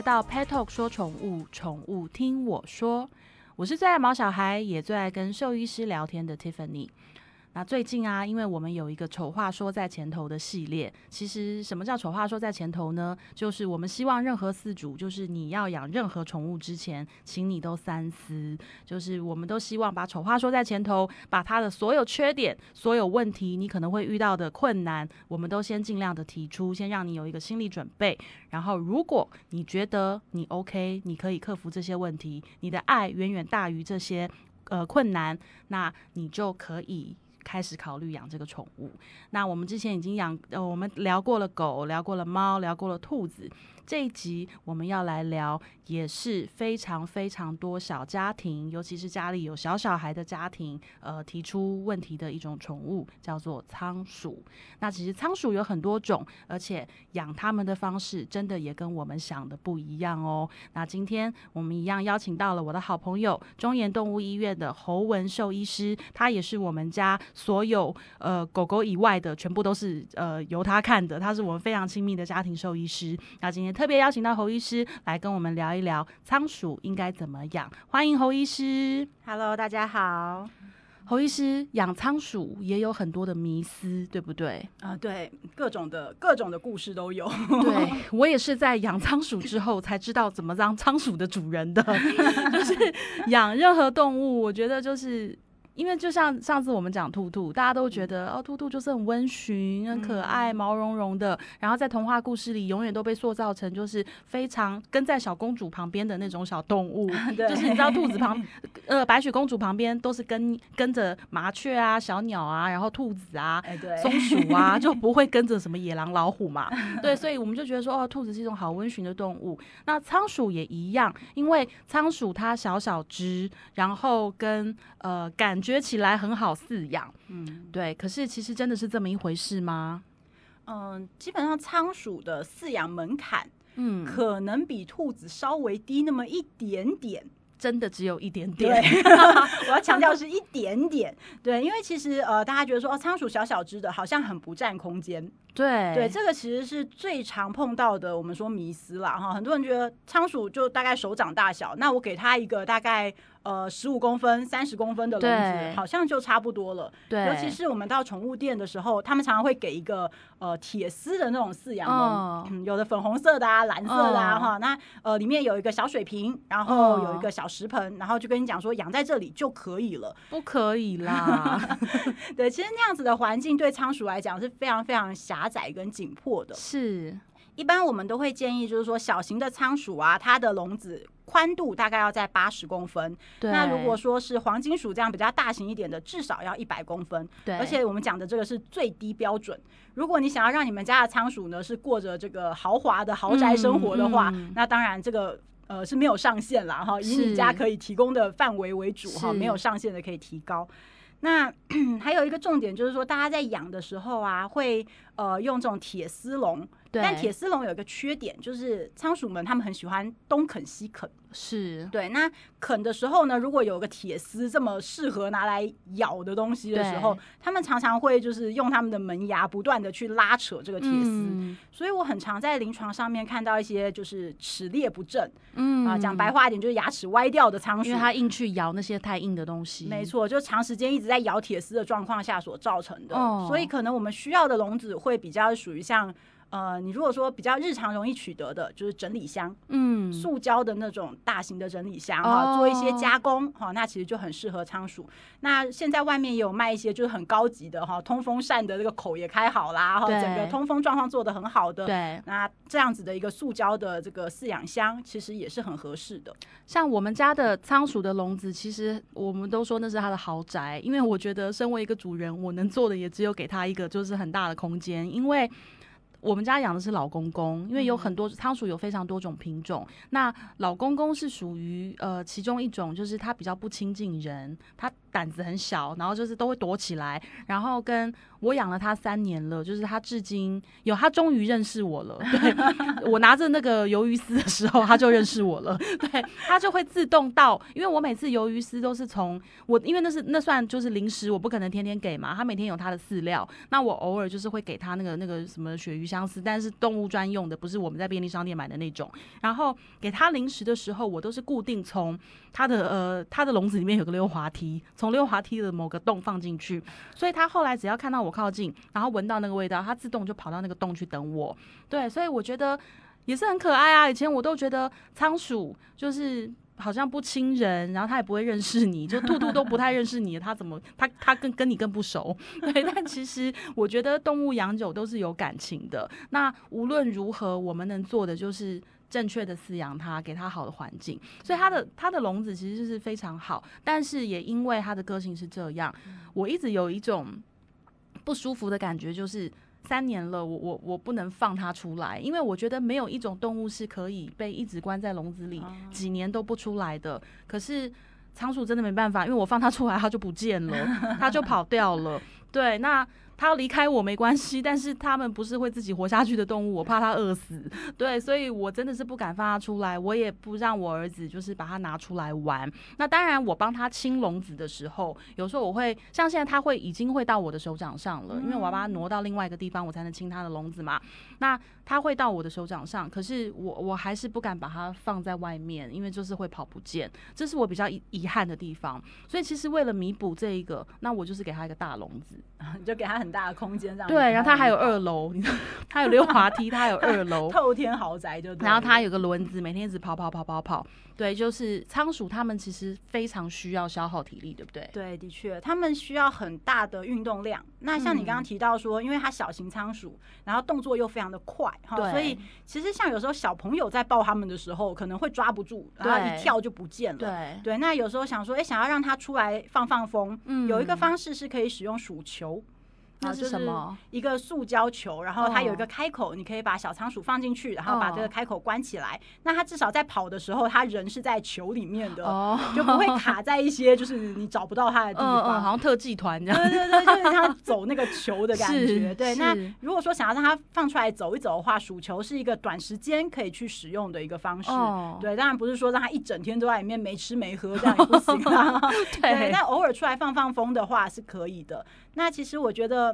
到 Pet Talk 说宠物，宠物听我说。我是最爱毛小孩，也最爱跟兽医师聊天的 Tiffany。那最近啊，因为我们有一个丑话说在前头的系列，其实什么叫丑话说在前头呢？就是我们希望任何饲主，就是你要养任何宠物之前，请你都三思。就是我们都希望把丑话说在前头，把它的所有缺点、所有问题，你可能会遇到的困难，我们都先尽量的提出，先让你有一个心理准备。然后，如果你觉得你 OK，你可以克服这些问题，你的爱远远大于这些呃困难，那你就可以。开始考虑养这个宠物。那我们之前已经养，呃，我们聊过了狗，聊过了猫，聊过了兔子。这一集我们要来聊，也是非常非常多小家庭，尤其是家里有小小孩的家庭，呃，提出问题的一种宠物，叫做仓鼠。那其实仓鼠有很多种，而且养它们的方式真的也跟我们想的不一样哦。那今天我们一样邀请到了我的好朋友中研动物医院的侯文兽医师，他也是我们家所有呃狗狗以外的全部都是呃由他看的，他是我们非常亲密的家庭兽医师。那今天。特别邀请到侯医师来跟我们聊一聊仓鼠应该怎么养。欢迎侯医师，Hello，大家好。侯医师养仓鼠也有很多的迷思，对不对？啊，对，各种的各种的故事都有。对我也是在养仓鼠之后才知道怎么当仓鼠的主人的。就是养任何动物，我觉得就是。因为就像上次我们讲兔兔，大家都觉得哦，兔兔就是很温驯、很可爱、毛茸茸的，然后在童话故事里永远都被塑造成就是非常跟在小公主旁边的那种小动物。就是你知道兔子旁，呃，白雪公主旁边都是跟跟着麻雀啊、小鸟啊，然后兔子啊、松鼠啊，就不会跟着什么野狼、老虎嘛。对，所以我们就觉得说，哦，兔子是一种好温驯的动物。那仓鼠也一样，因为仓鼠它小小只，然后跟呃感觉。学起来很好饲养，嗯，对。可是其实真的是这么一回事吗？嗯，基本上仓鼠的饲养门槛，嗯，可能比兔子稍微低那么一点点。真的只有一点点，我要强调是一点点。对，因为其实呃，大家觉得说哦，仓鼠小小只的，好像很不占空间。对对，这个其实是最常碰到的，我们说迷思啦哈。很多人觉得仓鼠就大概手掌大小，那我给它一个大概呃十五公分、三十公分的笼子，好像就差不多了。对，尤其是我们到宠物店的时候，他们常常会给一个呃铁丝的那种饲养笼，有的粉红色的啊、蓝色的啊哈。那呃里面有一个小水瓶，然后有一个小食盆，然后就跟你讲说养在这里就可以了。不可以啦，对，其实那样子的环境对仓鼠来讲是非常非常。狭窄跟紧迫的，是一般我们都会建议，就是说小型的仓鼠啊，它的笼子宽度大概要在八十公分。那如果说是黄金鼠这样比较大型一点的，至少要一百公分。对，而且我们讲的这个是最低标准。如果你想要让你们家的仓鼠呢是过着这个豪华的豪宅生活的话，那当然这个呃是没有上限啦哈，以你家可以提供的范围为主哈，没有上限的可以提高。那 还有一个重点就是说，大家在养的时候啊，会呃用这种铁丝笼。但铁丝笼有一个缺点，就是仓鼠们他们很喜欢东啃西啃。是对。那啃的时候呢，如果有个铁丝这么适合拿来咬的东西的时候，他们常常会就是用他们的门牙不断的去拉扯这个铁丝。所以我很常在临床上面看到一些就是齿列不正，嗯啊，讲白话一点就是牙齿歪掉的仓鼠，因为它硬去咬那些太硬的东西。没错，就长时间一直在咬铁丝的状况下所造成的。所以可能我们需要的笼子会会比较属于像。呃，你如果说比较日常容易取得的，就是整理箱，嗯，塑胶的那种大型的整理箱哈，做一些加工哈，那其实就很适合仓鼠。那现在外面也有卖一些就是很高级的哈，通风扇的这个口也开好啦，哈，整个通风状况做的很好的，对，那这样子的一个塑胶的这个饲养箱，其实也是很合适的。像我们家的仓鼠的笼子，其实我们都说那是它的豪宅，因为我觉得身为一个主人，我能做的也只有给它一个就是很大的空间，因为。我们家养的是老公公，因为有很多仓鼠有非常多种品种。那老公公是属于呃其中一种，就是它比较不亲近人，它胆子很小，然后就是都会躲起来。然后跟我养了它三年了，就是它至今有，它终于认识我了。对 我拿着那个鱿鱼丝的时候，它就认识我了。对，它就会自动到，因为我每次鱿鱼丝都是从我，因为那是那算就是零食，我不可能天天给嘛。它每天有它的饲料，那我偶尔就是会给它那个那个什么鳕鱼香丝，但是动物专用的，不是我们在便利商店买的那种。然后给它零食的时候，我都是固定从它的呃它的笼子里面有个溜滑梯，从溜滑梯的某个洞放进去，所以它后来只要看到我靠近，然后闻到那个味道，它自动就跑到那个洞去等我。对，所以我觉得也是很可爱啊。以前我都觉得仓鼠就是好像不亲人，然后它也不会认识你，就兔兔都不太认识你，它怎么 它它跟跟你更不熟？对，但其实我觉得动物养久都是有感情的。那无论如何，我们能做的就是正确的饲养它，给它好的环境。所以它的它的笼子其实是非常好，但是也因为它的个性是这样，我一直有一种不舒服的感觉，就是。三年了，我我我不能放它出来，因为我觉得没有一种动物是可以被一直关在笼子里几年都不出来的。可是仓鼠真的没办法，因为我放它出来，它就不见了，它就跑掉了。对，那。它要离开我没关系，但是他们不是会自己活下去的动物，我怕他饿死。对，所以我真的是不敢放他出来，我也不让我儿子就是把它拿出来玩。那当然，我帮他清笼子的时候，有时候我会像现在，他会已经会到我的手掌上了，因为我要把它挪到另外一个地方，我才能清他的笼子嘛。那他会到我的手掌上，可是我我还是不敢把它放在外面，因为就是会跑不见，这是我比较遗遗憾的地方。所以其实为了弥补这一个，那我就是给他一个大笼子，你 就给他很。大的空间这样对，然后 它还有二楼，你它有溜滑梯，它有二楼透天豪宅就。然后它有个轮子，每天一直跑跑跑跑跑。对，就是仓鼠，它们其实非常需要消耗体力，对不对？对，的确，它们需要很大的运动量。那像你刚刚提到说，因为它小型仓鼠，然后动作又非常的快，哈，所以其实像有时候小朋友在抱它们的时候，可能会抓不住，然后一跳就不见了。对对，那有时候想说，哎，想要让它出来放放风，嗯，有一个方式是可以使用鼠球。那是什么？一个塑胶球，然后它有一个开口，你可以把小仓鼠放进去，然后把这个开口关起来。那它至少在跑的时候，它人是在球里面的，就不会卡在一些就是你找不到它的地方，好像特技团这样。对对对，就是它走那个球的感觉。对，那如果说想要让它放出来走一走的话，鼠球是一个短时间可以去使用的一个方式。对，当然不是说让它一整天都在里面没吃没喝这样也不行啊。对，那偶尔出来放放风的话是可以的。那其实我觉得。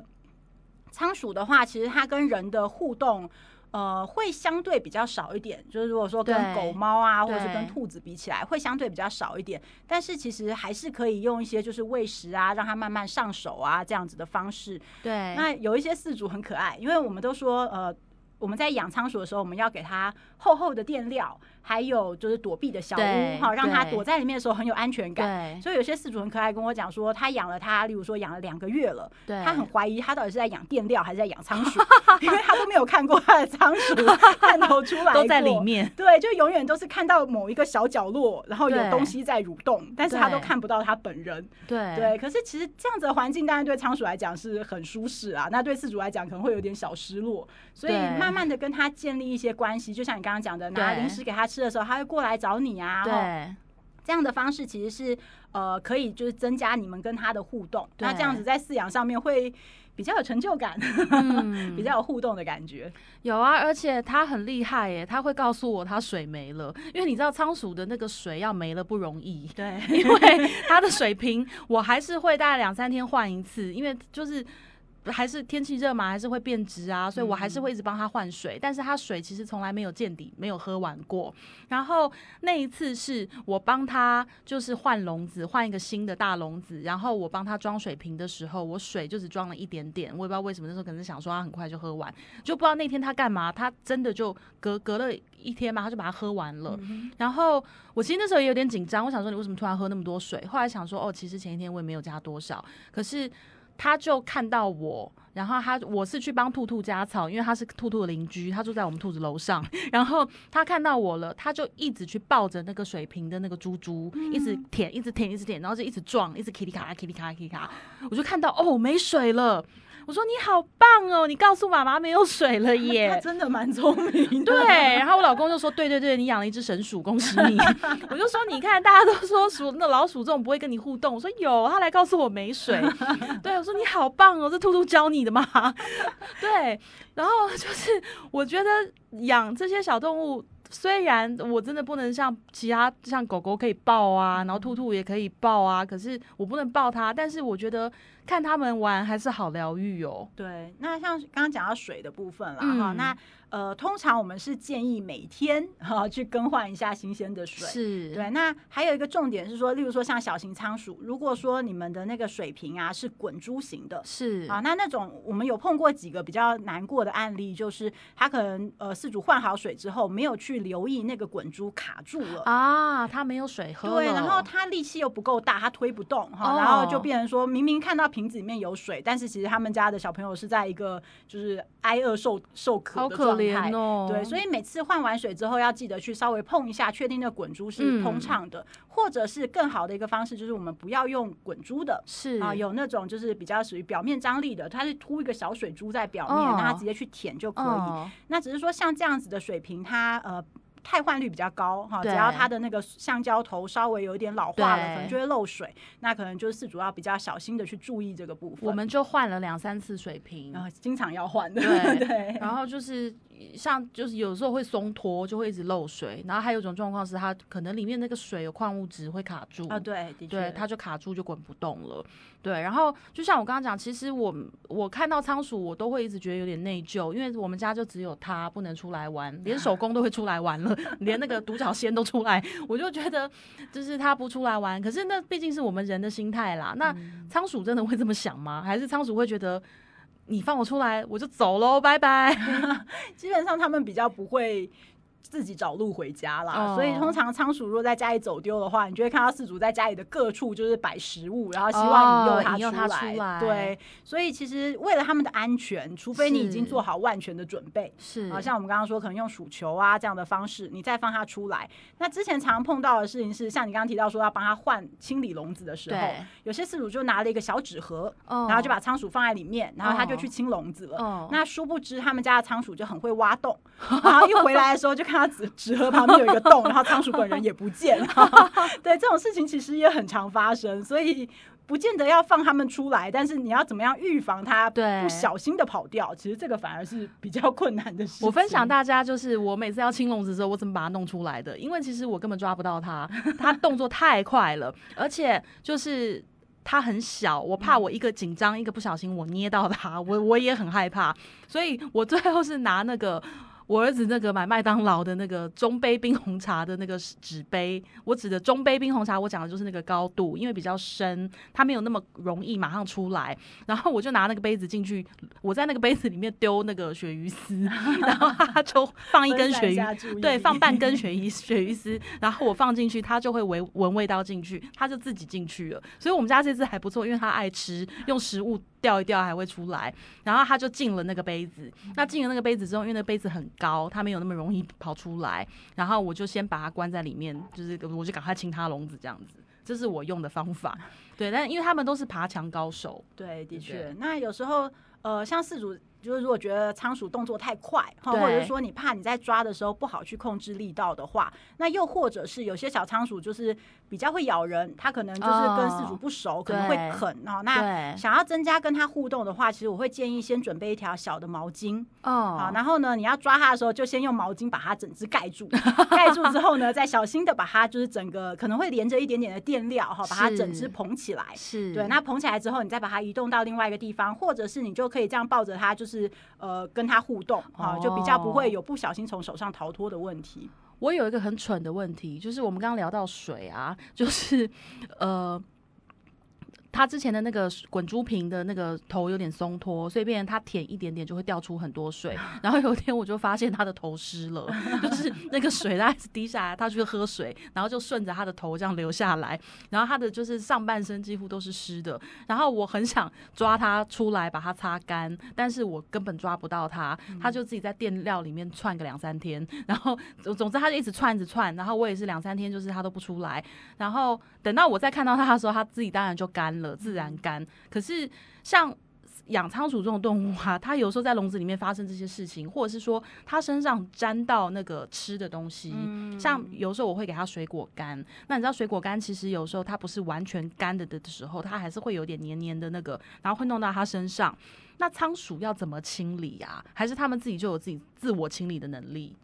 仓鼠的话，其实它跟人的互动，呃，会相对比较少一点。就是如果说跟狗猫啊，或者是跟兔子比起来，会相对比较少一点。但是其实还是可以用一些就是喂食啊，让它慢慢上手啊这样子的方式。对。那有一些饲主很可爱，因为我们都说，呃，我们在养仓鼠的时候，我们要给它厚厚的垫料。还有就是躲避的小屋，好，让它躲在里面的时候很有安全感。所以有些饲主很可爱，跟我讲说，他养了它，例如说养了两个月了，他很怀疑他到底是在养电料还是在养仓鼠，因为他都没有看过他的仓鼠 探头出来，都在里面。对，就永远都是看到某一个小角落，然后有东西在蠕动，但是他都看不到他本人。对对，可是其实这样子的环境，当然对仓鼠来讲是很舒适啊，那对饲主来讲可能会有点小失落。所以慢慢的跟他建立一些关系，就像你刚刚讲的，拿零食给他吃。吃的时候，他会过来找你啊。对，这样的方式其实是呃，可以就是增加你们跟他的互动。那这样子在饲养上面会比较有成就感，比较有互动的感觉。有啊，而且他很厉害耶，他会告诉我他水没了，因为你知道仓鼠的那个水要没了不容易。对，因为它的水瓶我还是会大概两三天换一次，因为就是。还是天气热嘛，还是会变质啊，所以我还是会一直帮他换水。但是他水其实从来没有见底，没有喝完过。然后那一次是我帮他就是换笼子，换一个新的大笼子。然后我帮他装水瓶的时候，我水就只装了一点点，我也不知道为什么。那时候可能是想说他很快就喝完，就不知道那天他干嘛，他真的就隔隔了一天嘛，他就把它喝完了。然后我其实那时候也有点紧张，我想说你为什么突然喝那么多水？后来想说哦，其实前一天我也没有加多少，可是。他就看到我，然后他我是去帮兔兔加草，因为他是兔兔的邻居，他住在我们兔子楼上。然后他看到我了，他就一直去抱着那个水瓶的那个猪猪，一直舔，一直舔，一直舔，然后就一直撞，一直 kitty 卡 kitty 卡 kitty 卡。我就看到哦，没水了。我说你好棒哦，你告诉妈妈没有水了耶，他真的蛮聪明的。对，然后我老公就说，对对对，你养了一只神鼠，恭喜你。我就说，你看大家都说鼠那老鼠这种不会跟你互动，我说有，他来告诉我没水。对，我说你好棒哦，这兔兔教你的吗？对，然后就是我觉得养这些小动物。虽然我真的不能像其他像狗狗可以抱啊，然后兔兔也可以抱啊，可是我不能抱它。但是我觉得看他们玩还是好疗愈哦。对，那像刚刚讲到水的部分了哈，那。呃，通常我们是建议每天哈去更换一下新鲜的水。是对。那还有一个重点是说，例如说像小型仓鼠，如果说你们的那个水瓶啊是滚珠型的，是啊，那那种我们有碰过几个比较难过的案例，就是他可能呃饲主换好水之后，没有去留意那个滚珠卡住了啊，他没有水喝。对，然后他力气又不够大，他推不动哈，然后就变成说明明看到瓶子里面有水，但是其实他们家的小朋友是在一个就是挨饿受受渴的状态哦。对，所以每次换完水之后，要记得去稍微碰一下，确定那滚珠是通畅的，或者是更好的一个方式，就是我们不要用滚珠的，是啊，有那种就是比较属于表面张力的，它是凸一个小水珠在表面，那它直接去舔就可以。那只是说像这样子的水瓶，它呃。汰换率比较高哈，只要它的那个橡胶头稍微有一点老化了，可能就会漏水，那可能就是饲主要比较小心的去注意这个部分。我们就换了两三次水瓶，然后经常要换的。对，然后就是像就是有时候会松脱，就会一直漏水。然后还有一种状况是，它可能里面那个水有矿物质会卡住啊，对，对，它就卡住就滚不动了。对，然后就像我刚刚讲，其实我我看到仓鼠，我都会一直觉得有点内疚，因为我们家就只有它不能出来玩，连手工都会出来玩了，连那个独角仙都出来，我就觉得就是它不出来玩。可是那毕竟是我们人的心态啦。那仓鼠真的会这么想吗？还是仓鼠会觉得你放我出来我就走喽，拜拜？基本上他们比较不会。自己找路回家啦，所以通常仓鼠如果在家里走丢的话，你就会看到饲主在家里的各处就是摆食物，然后希望引诱它出来。对，所以其实为了他们的安全，除非你已经做好万全的准备，是啊，像我们刚刚说，可能用鼠球啊这样的方式，你再放它出来。那之前常碰到的事情是，像你刚刚提到说要帮它换清理笼子的时候，有些饲主就拿了一个小纸盒，然后就把仓鼠放在里面，然后他就去清笼子了。那殊不知他们家的仓鼠就很会挖洞，然后一回来的时候就看。它纸纸盒旁边有一个洞，然后仓鼠本人也不见了。对，这种事情其实也很常发生，所以不见得要放他们出来，但是你要怎么样预防它不小心的跑掉？其实这个反而是比较困难的事情。我分享大家就是我每次要清笼子的时候，我怎么把它弄出来的？因为其实我根本抓不到它，它动作太快了，而且就是它很小，我怕我一个紧张，一个不小心我捏到它，我我也很害怕，所以我最后是拿那个。我儿子那个买麦当劳的那个中杯冰红茶的那个纸杯，我指的中杯冰红茶，我讲的就是那个高度，因为比较深，它没有那么容易马上出来。然后我就拿那个杯子进去，我在那个杯子里面丢那个鳕鱼丝，然后他就放一根鳕鱼，对，放半根 鳕鱼鳕鱼丝，然后我放进去，它就会闻闻味道进去，它就自己进去了。所以我们家这只还不错，因为它爱吃，用食物掉一掉还会出来，然后他就进了那个杯子。那进了那个杯子之后，因为那个杯子很。高，它没有那么容易跑出来，然后我就先把它关在里面，就是我就赶快清它笼子这样子，这是我用的方法。对，但因为他们都是爬墙高手，对，的确，那有时候呃，像四组。就是如果觉得仓鼠动作太快，哈，或者说你怕你在抓的时候不好去控制力道的话，那又或者是有些小仓鼠就是比较会咬人，它可能就是跟饲主不熟，可能会啃哦。那想要增加跟它互动的话，其实我会建议先准备一条小的毛巾哦。好，然后呢，你要抓它的时候，就先用毛巾把它整只盖住，盖住之后呢，再小心的把它就是整个可能会连着一点点的垫料哈，把它整只捧起来。是对，那捧起来之后，你再把它移动到另外一个地方，或者是你就可以这样抱着它，就是。是呃，跟他互动啊，就比较不会有不小心从手上逃脱的问题。我有一个很蠢的问题，就是我们刚刚聊到水啊，就是呃。它之前的那个滚珠瓶的那个头有点松脱，所以变成它舔一点点就会掉出很多水。然后有一天我就发现它的头湿了，就是那个水它是滴下来，它去喝水，然后就顺着它的头这样流下来，然后它的就是上半身几乎都是湿的。然后我很想抓它出来把它擦干，但是我根本抓不到它，它就自己在垫料里面窜个两三天。然后总总之它就一直窜，一直窜。然后我也是两三天，就是它都不出来。然后等到我再看到它的时候，它自己当然就干了。自然干，可是像养仓鼠这种动物啊，它有时候在笼子里面发生这些事情，或者是说它身上沾到那个吃的东西，像有时候我会给它水果干，那你知道水果干其实有时候它不是完全干的的时候，它还是会有点黏黏的那个，然后会弄到它身上。那仓鼠要怎么清理呀？还是它们自己就有自己自我清理的能力？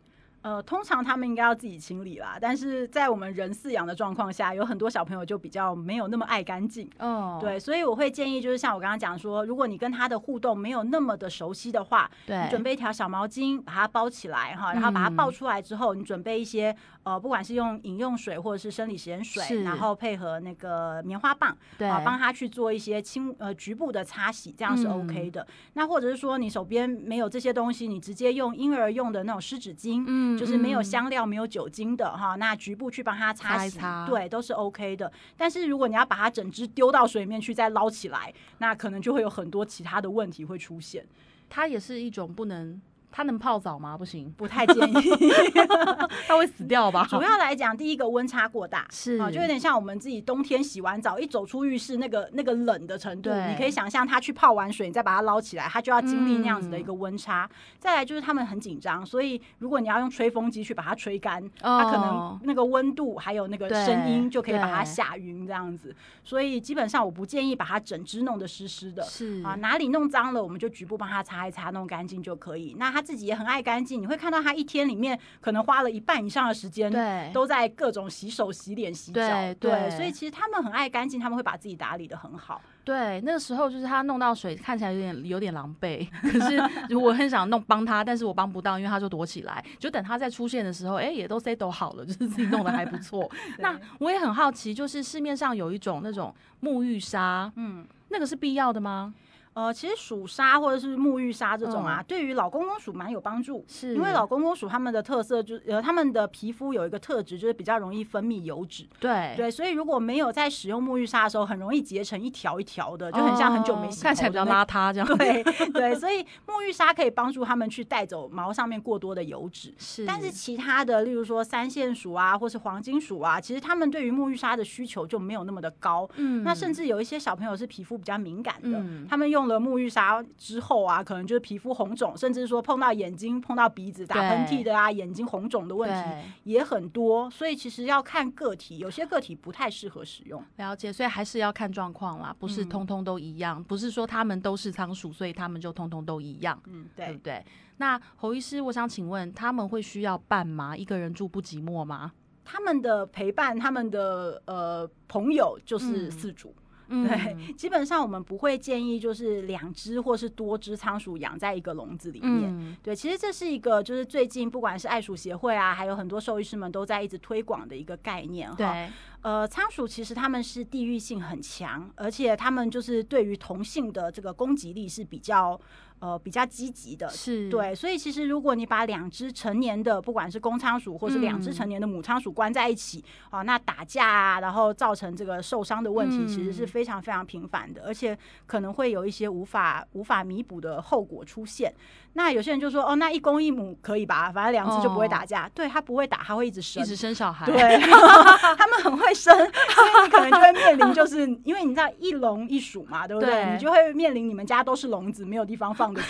呃，通常他们应该要自己清理啦，但是在我们人饲养的状况下，有很多小朋友就比较没有那么爱干净。哦，对，所以我会建议，就是像我刚刚讲说，如果你跟他的互动没有那么的熟悉的话，对，准备一条小毛巾把它包起来哈，然后把它抱出来之后，你准备一些呃，不管是用饮用水或者是生理食盐水，然后配合那个棉花棒，对，帮他去做一些轻呃局部的擦洗，这样是 OK 的。那或者是说你手边没有这些东西，你直接用婴儿用的那种湿纸巾，嗯，就是没有香。料没有酒精的哈，那局部去帮他擦洗，对，都是 OK 的。但是如果你要把它整只丢到水里面去再捞起来，那可能就会有很多其他的问题会出现。它也是一种不能。它能泡澡吗？不行，不太建议，它会死掉吧？主要来讲，第一个温差过大，是啊，就有点像我们自己冬天洗完澡，一走出浴室，那个那个冷的程度，你可以想象，它去泡完水，你再把它捞起来，它就要经历那样子的一个温差。再来就是他们很紧张，所以如果你要用吹风机去把它吹干，它可能那个温度还有那个声音就可以把它吓晕这样子。所以基本上我不建议把它整只弄得湿湿的，是啊，哪里弄脏了，我们就局部帮它擦一擦，弄干净就可以。那它。自己也很爱干净，你会看到他一天里面可能花了一半以上的时间，对，都在各种洗手、洗脸、洗脚，对，所以其实他们很爱干净，他们会把自己打理的很好。对，那个时候就是他弄到水，看起来有点有点狼狈，可是如果很想弄帮他，但是我帮不到，因为他就躲起来，就等他再出现的时候，哎，也都 say 都好了，就是自己弄得还不错。那我也很好奇，就是市面上有一种那种沐浴沙，嗯，那个是必要的吗？呃，其实鼠砂或者是沐浴沙这种啊，对于老公公鼠蛮有帮助，是因为老公公鼠他们的特色就呃，他们的皮肤有一个特质，就是比较容易分泌油脂。对对，所以如果没有在使用沐浴沙的时候，很容易结成一条一条的，就很像很久没洗，看起来比较邋遢这样。对 对，所以沐浴沙可以帮助他们去带走毛上面过多的油脂。是，但是其他的，例如说三线鼠啊，或是黄金鼠啊，其实他们对于沐浴沙的需求就没有那么的高。嗯，那甚至有一些小朋友是皮肤比较敏感的，他们用了沐浴沙。之后啊，可能就是皮肤红肿，甚至说碰到眼睛、碰到鼻子打喷嚏的啊，眼睛红肿的问题也很多。所以其实要看个体，有些个体不太适合使用。了解，所以还是要看状况啦，不是通通都一样，不是说他们都是仓鼠，所以他们就通通都一样。嗯，对，对不对？那侯医师，我想请问，他们会需要伴吗？一个人住不寂寞吗？他们的陪伴，他们的呃朋友就是四主。对，基本上我们不会建议就是两只或是多只仓鼠养在一个笼子里面。对，其实这是一个就是最近不管是爱鼠协会啊，还有很多兽医师们都在一直推广的一个概念哈。对，呃，仓鼠其实他们是地域性很强，而且他们就是对于同性的这个攻击力是比较。呃，比较积极的，是对，所以其实如果你把两只成年的，不管是公仓鼠或是两只成年的母仓鼠关在一起，啊，那打架啊，然后造成这个受伤的问题，其实是非常非常频繁的，而且可能会有一些无法无法弥补的后果出现。那有些人就说，哦，那一公一母可以吧？反正两只就不会打架。对，它不会打，它会一直生，一直生小孩。对，他们很会生，所以你可能就会面临，就是因为你知道一笼一鼠嘛，对不对？你就会面临你们家都是笼子，没有地方放的。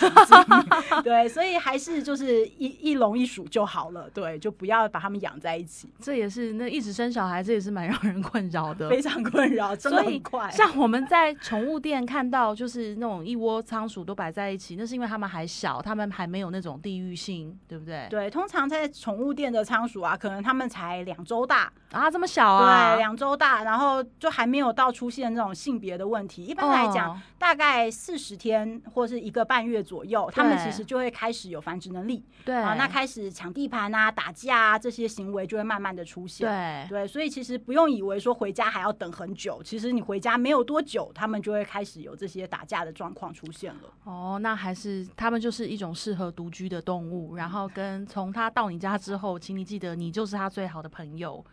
对，所以还是就是一一笼一鼠就好了。对，就不要把它们养在一起。这也是那一直生小孩，这也是蛮让人困扰的，非常困扰，真的很快。像我们在宠物店看到，就是那种一窝仓鼠都摆在一起，那是因为它们还小，它们还没有那种地域性，对不对？对，通常在宠物店的仓鼠啊，可能他们才两周大啊，这么小啊？对，两周大，然后就还没有到出现这种性别的问题。一般来讲，大概四十天或是一个半月左右，他们其实就会开始有繁殖能力。对啊，那开始抢地盘啊、打架啊这些行为就会慢慢的出现。对对，所以其实不用以为说回家还要等很久，其实你回家没有多久，他们就会开始有这些打架的状况出现了。哦，那还是他们就是一种适合独居。的动物，然后跟从它到你家之后，请你记得，你就是它最好的朋友。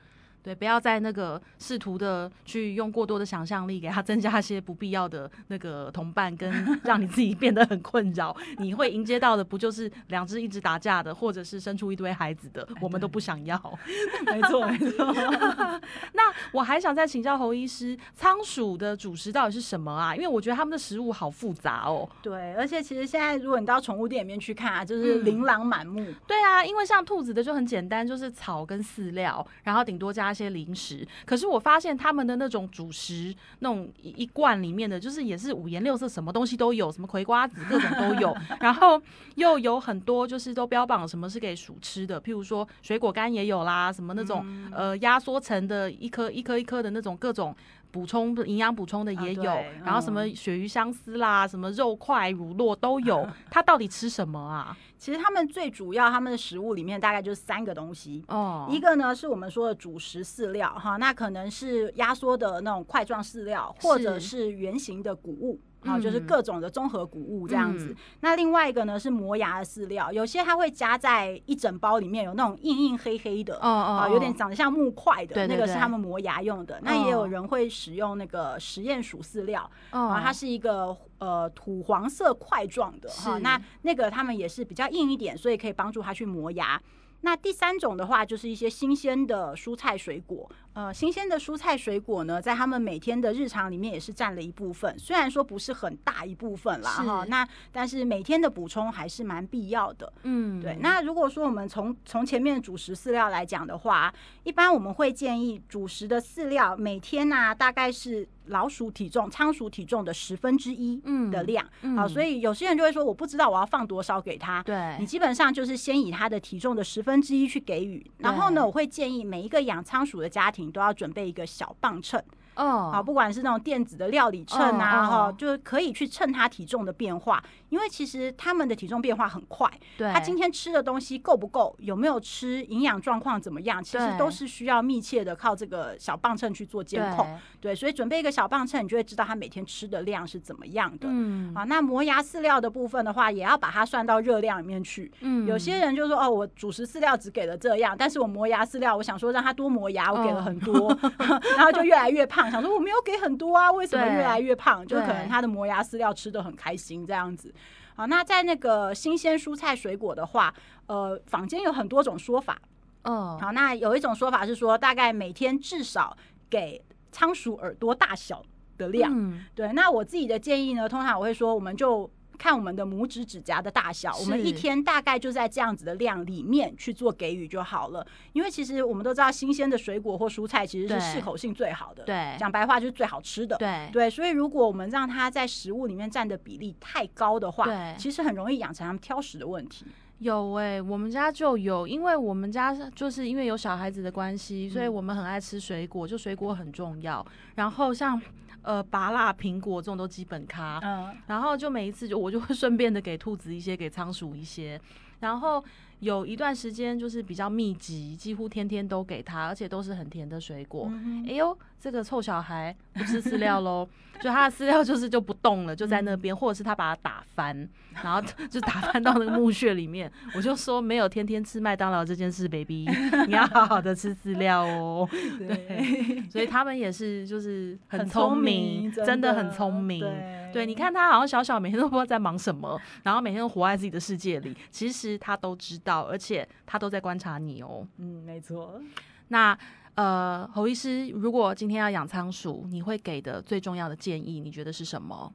对，不要再那个试图的去用过多的想象力给他增加一些不必要的那个同伴，跟 让你自己变得很困扰。你会迎接到的不就是两只一直打架的，或者是生出一堆孩子的，我们都不想要。没错，没错。那我还想再请教侯医师，仓鼠的主食到底是什么啊？因为我觉得他们的食物好复杂哦。对，而且其实现在如果你到宠物店里面去看啊，就是琳琅满目。对啊，因为像兔子的就很简单，就是草跟饲料，然后顶多加一些零食。可是我发现他们的那种主食，那种一罐里面的，就是也是五颜六色，什么东西都有，什么葵瓜子各种都有，然后又有很多就是都标榜什么是给鼠吃的，譬如说水果干也有啦，什么那种呃压缩成的一颗一颗一颗的那种各种。补充营养补充的也有，然后什么鳕鱼香丝啦，什么肉块、乳酪都有。它到底吃什么啊？其实他们最主要他们的食物里面大概就是三个东西哦。一个呢是我们说的主食饲料哈，那可能是压缩的那种块状饲料，或者是圆形的谷物。好，就是各种的综合谷物这样子。那另外一个呢是磨牙的饲料，有些它会加在一整包里面，有那种硬硬黑黑的，啊，有点长得像木块的，那个是他们磨牙用的。那也有人会使用那个实验鼠饲料，啊，它是一个呃土黄色块状的，哈，那那个他们也是比较硬一点，所以可以帮助它去磨牙。那第三种的话，就是一些新鲜的蔬菜水果。呃，新鲜的蔬菜水果呢，在他们每天的日常里面也是占了一部分，虽然说不是很大一部分啦，哈。那但是每天的补充还是蛮必要的。嗯，对。那如果说我们从从前面主食饲料来讲的话，一般我们会建议主食的饲料每天呢，大概是老鼠体重、仓鼠体重的十分之一的量。好，所以有些人就会说，我不知道我要放多少给他。对，你基本上就是先以他的体重的十分之一去给予，然后呢，我会建议每一个养仓鼠的家庭。都要准备一个小磅秤。哦，好，不管是那种电子的料理秤啊，哈，就是可以去称他体重的变化，因为其实他们的体重变化很快。对，他今天吃的东西够不够，有没有吃，营养状况怎么样，其实都是需要密切的靠这个小磅秤去做监控。对，所以准备一个小磅秤，你就会知道他每天吃的量是怎么样的。嗯，啊，那磨牙饲料的部分的话，也要把它算到热量里面去。嗯，有些人就说，哦，我主食饲料只给了这样，但是我磨牙饲料，我想说让他多磨牙，我给了很多，然后就越来越胖。想说我没有给很多啊，为什么越来越胖？就可能他的磨牙饲料吃的很开心这样子。好，那在那个新鲜蔬菜水果的话，呃，坊间有很多种说法。哦，好，那有一种说法是说，大概每天至少给仓鼠耳朵大小的量。对，那我自己的建议呢，通常我会说，我们就。看我们的拇指指甲的大小，我们一天大概就在这样子的量里面去做给予就好了。因为其实我们都知道，新鲜的水果或蔬菜其实是适口性最好的，对，讲白话就是最好吃的，对对。所以如果我们让它在食物里面占的比例太高的话，其实很容易养成他们挑食的问题。有哎，我们家就有，因为我们家就是因为有小孩子的关系，所以我们很爱吃水果，就水果很重要。然后像。呃，拔辣苹果这种都基本咖，嗯，然后就每一次就我就会顺便的给兔子一些，给仓鼠一些，然后有一段时间就是比较密集，几乎天天都给他，而且都是很甜的水果。哎呦，这个臭小孩不吃饲料喽。就他的饲料就是就不动了，就在那边，或者是他把它打翻，然后 就打翻到那个墓穴里面。我就说没有天天吃麦当劳这件事，baby，你要好好的吃饲料哦。对，所以他们也是就是很聪明，真的很聪明。对，你看他好像小小每天都不知道在忙什么，然后每天都活在自己的世界里，其实他都知道，而且他都在观察你哦。嗯，没错。那。呃，侯医师，如果今天要养仓鼠，你会给的最重要的建议，你觉得是什么？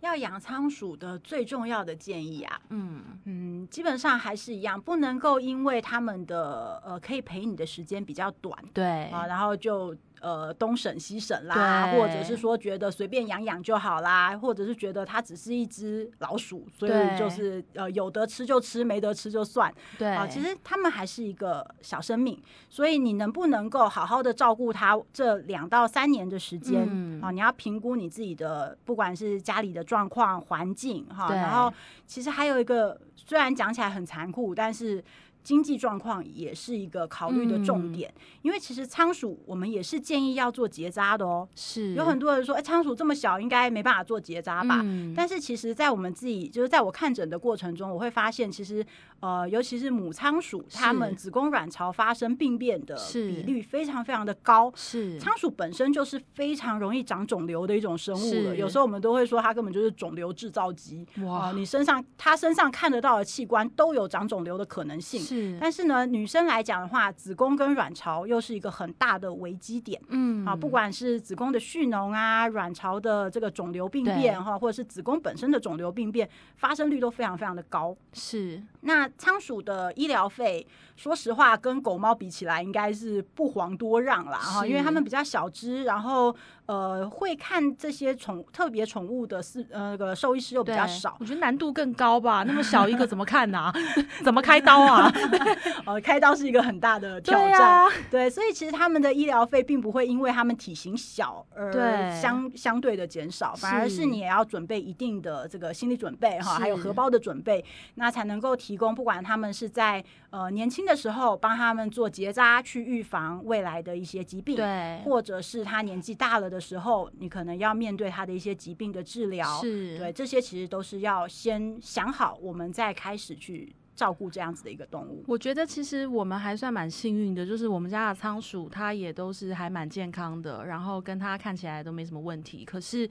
要养仓鼠的最重要的建议啊，嗯嗯，基本上还是一样，不能够因为他们的呃可以陪你的时间比较短，对啊，然后就。呃，东省西省啦，或者是说觉得随便养养就好啦，或者是觉得它只是一只老鼠，所以就是呃有得吃就吃，没得吃就算。对啊，其实他们还是一个小生命，所以你能不能够好好的照顾它这两到三年的时间啊？你要评估你自己的，不管是家里的状况、环境哈，然后其实还有一个，虽然讲起来很残酷，但是。经济状况也是一个考虑的重点，因为其实仓鼠我们也是建议要做结扎的哦。是有很多人说，哎，仓鼠这么小，应该没办法做结扎吧？但是其实，在我们自己就是在我看诊的过程中，我会发现，其实呃，尤其是母仓鼠，它们子宫卵巢发生病变的比率非常非常的高。是仓鼠本身就是非常容易长肿瘤的一种生物了，有时候我们都会说它根本就是肿瘤制造机。哇，你身上它身上看得到的器官都有长肿瘤的可能性。是，但是呢，女生来讲的话，子宫跟卵巢又是一个很大的危机点。嗯啊，不管是子宫的蓄脓啊，卵巢的这个肿瘤病变哈，或者是子宫本身的肿瘤病变，发生率都非常非常的高。是，那仓鼠的医疗费，说实话，跟狗猫比起来，应该是不遑多让啦哈，因为它们比较小只，然后呃，会看这些宠特别宠物的是呃那个兽医师又比较少，我觉得难度更高吧，那么小一个怎么看呢？怎么开刀啊？呃，开刀是一个很大的挑战，对，所以其实他们的医疗费并不会因为他们体型小而相相对的减少，反而是你也要准备一定的这个心理准备哈，还有荷包的准备，那才能够提供不管他们是在呃年轻的时候帮他们做结扎去预防未来的一些疾病，对，或者是他年纪大了的时候，你可能要面对他的一些疾病的治疗，是对，这些其实都是要先想好，我们再开始去。照顾这样子的一个动物，我觉得其实我们还算蛮幸运的，就是我们家的仓鼠它也都是还蛮健康的，然后跟它看起来都没什么问题。可是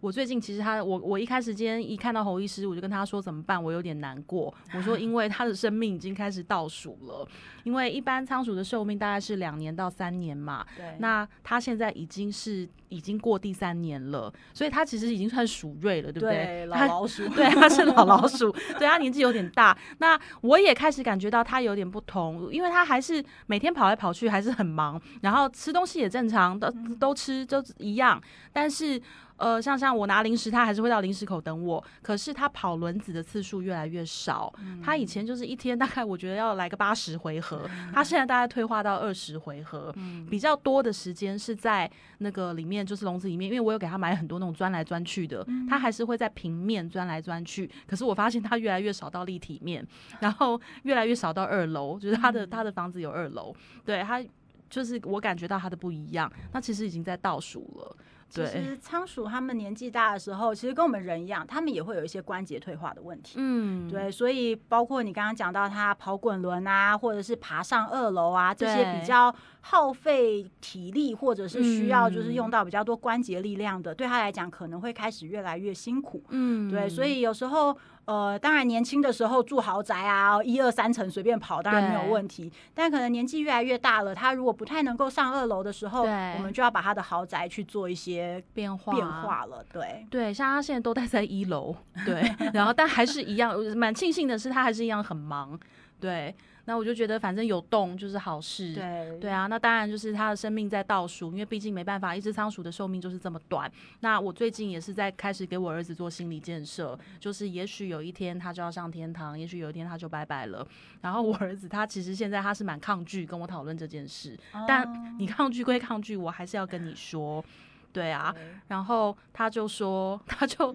我最近其实他，我我一开始今天一看到侯医师，我就跟他说怎么办，我有点难过。我说 因为他的生命已经开始倒数了，因为一般仓鼠的寿命大概是两年到三年嘛，对，那他现在已经是已经过第三年了，所以他其实已经算鼠瑞了，对不对？老老鼠，对，他是老老鼠，对，他年纪有点大。那我也开始感觉到他有点不同，因为他还是每天跑来跑去，还是很忙，然后吃东西也正常，都都吃都一样，但是。呃，像像我拿零食，他还是会到零食口等我。可是他跑轮子的次数越来越少。他以前就是一天大概我觉得要来个八十回合，他现在大概退化到二十回合。比较多的时间是在那个里面，就是笼子里面，因为我有给他买很多那种钻来钻去的，他还是会在平面钻来钻去。可是我发现他越来越少到立体面，然后越来越少到二楼，就是他的他的房子有二楼，对他就是我感觉到他的不一样。那其实已经在倒数了。其实仓鼠它们年纪大的时候，其实跟我们人一样，它们也会有一些关节退化的问题。嗯，对，所以包括你刚刚讲到它跑滚轮啊，或者是爬上二楼啊，这些比较耗费体力，或者是需要就是用到比较多关节力量的，对它来讲可能会开始越来越辛苦。嗯，对，所以有时候。呃，当然年轻的时候住豪宅啊，一二三层随便跑，当然没有问题。但可能年纪越来越大了，他如果不太能够上二楼的时候，我们就要把他的豪宅去做一些变化变化了。对对，像他现在都待在一楼，对，然后但还是一样，蛮庆幸的是他还是一样很忙，对。那我就觉得，反正有动就是好事。对对啊，那当然就是它的生命在倒数，因为毕竟没办法，一只仓鼠的寿命就是这么短。那我最近也是在开始给我儿子做心理建设，就是也许有一天他就要上天堂，也许有一天他就拜拜了。然后我儿子他其实现在他是蛮抗拒跟我讨论这件事，但你抗拒归抗拒，我还是要跟你说，对啊。然后他就说，他就。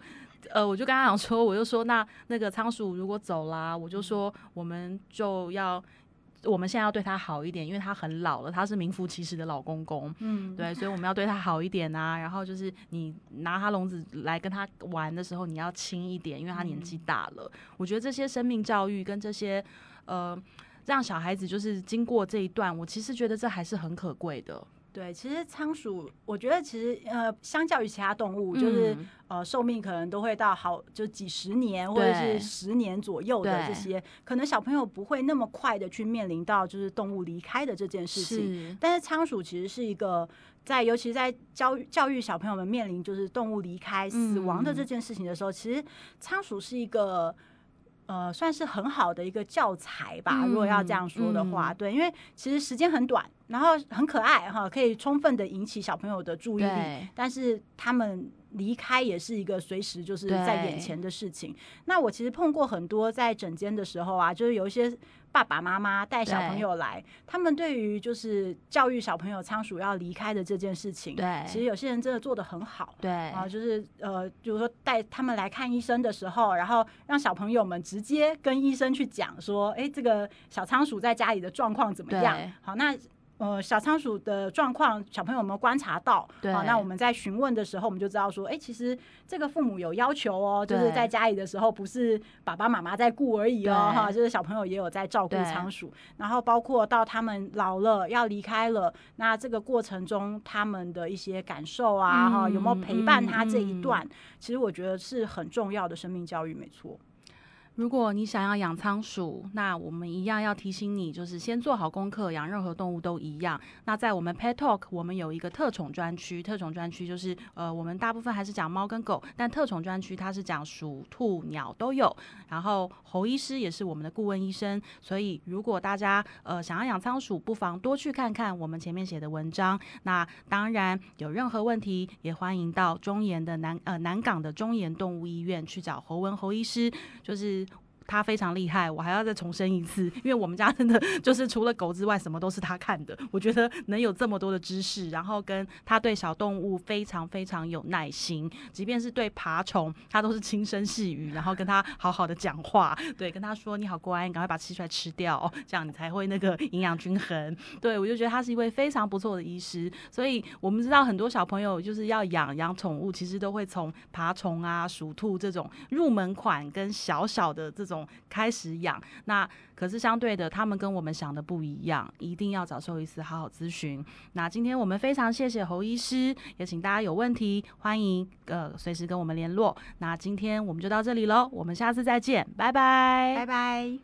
呃，我就跟他讲说，我就说那那个仓鼠如果走啦，我就说我们就要，我们现在要对他好一点，因为他很老了，他是名副其实的老公公，嗯，对，所以我们要对他好一点啊。然后就是你拿他笼子来跟他玩的时候，你要轻一点，因为他年纪大了。我觉得这些生命教育跟这些呃，让小孩子就是经过这一段，我其实觉得这还是很可贵的。对，其实仓鼠，我觉得其实呃，相较于其他动物，就是呃，寿命可能都会到好就几十年或者是十年左右的这些，可能小朋友不会那么快的去面临到就是动物离开的这件事情。但是仓鼠其实是一个在，尤其在教育教育小朋友们面临就是动物离开死亡的这件事情的时候，其实仓鼠是一个。呃，算是很好的一个教材吧。如果要这样说的话，对，因为其实时间很短，然后很可爱哈，可以充分的引起小朋友的注意力。但是他们。离开也是一个随时就是在眼前的事情。那我其实碰过很多在诊间的时候啊，就是有一些爸爸妈妈带小朋友来，他们对于就是教育小朋友仓鼠要离开的这件事情，对，其实有些人真的做的很好，对啊，就是呃，就是说带他们来看医生的时候，然后让小朋友们直接跟医生去讲说，哎，这个小仓鼠在家里的状况怎么样？好，那。呃，小仓鼠的状况，小朋友有没有观察到？啊，那我们在询问的时候，我们就知道说，哎，其实这个父母有要求哦，就是在家里的时候，不是爸爸妈妈在顾而已哦，哈，就是小朋友也有在照顾仓鼠。然后包括到他们老了要离开了，那这个过程中他们的一些感受啊，哈，有没有陪伴他这一段？其实我觉得是很重要的生命教育，没错。如果你想要养仓鼠，那我们一样要提醒你，就是先做好功课。养任何动物都一样。那在我们 Pet Talk，我们有一个特宠专区。特宠专区就是呃，我们大部分还是讲猫跟狗，但特宠专区它是讲鼠、兔、鸟都有。然后侯医师也是我们的顾问医生，所以如果大家呃想要养仓鼠，不妨多去看看我们前面写的文章。那当然有任何问题，也欢迎到中研的南呃南港的中研动物医院去找侯文侯医师，就是。他非常厉害，我还要再重申一次，因为我们家真的就是除了狗之外，什么都是他看的。我觉得能有这么多的知识，然后跟他对小动物非常非常有耐心，即便是对爬虫，他都是轻声细语，然后跟他好好的讲话，对，跟他说你好乖，你赶快把蟋蟀吃掉，这样你才会那个营养均衡。对我就觉得他是一位非常不错的医师。所以我们知道很多小朋友就是要养养宠物，其实都会从爬虫啊、鼠兔这种入门款跟小小的这种开始养，那可是相对的，他们跟我们想的不一样，一定要找兽医师好好咨询。那今天我们非常谢谢侯医师，也请大家有问题欢迎呃随时跟我们联络。那今天我们就到这里喽，我们下次再见，拜拜，拜拜。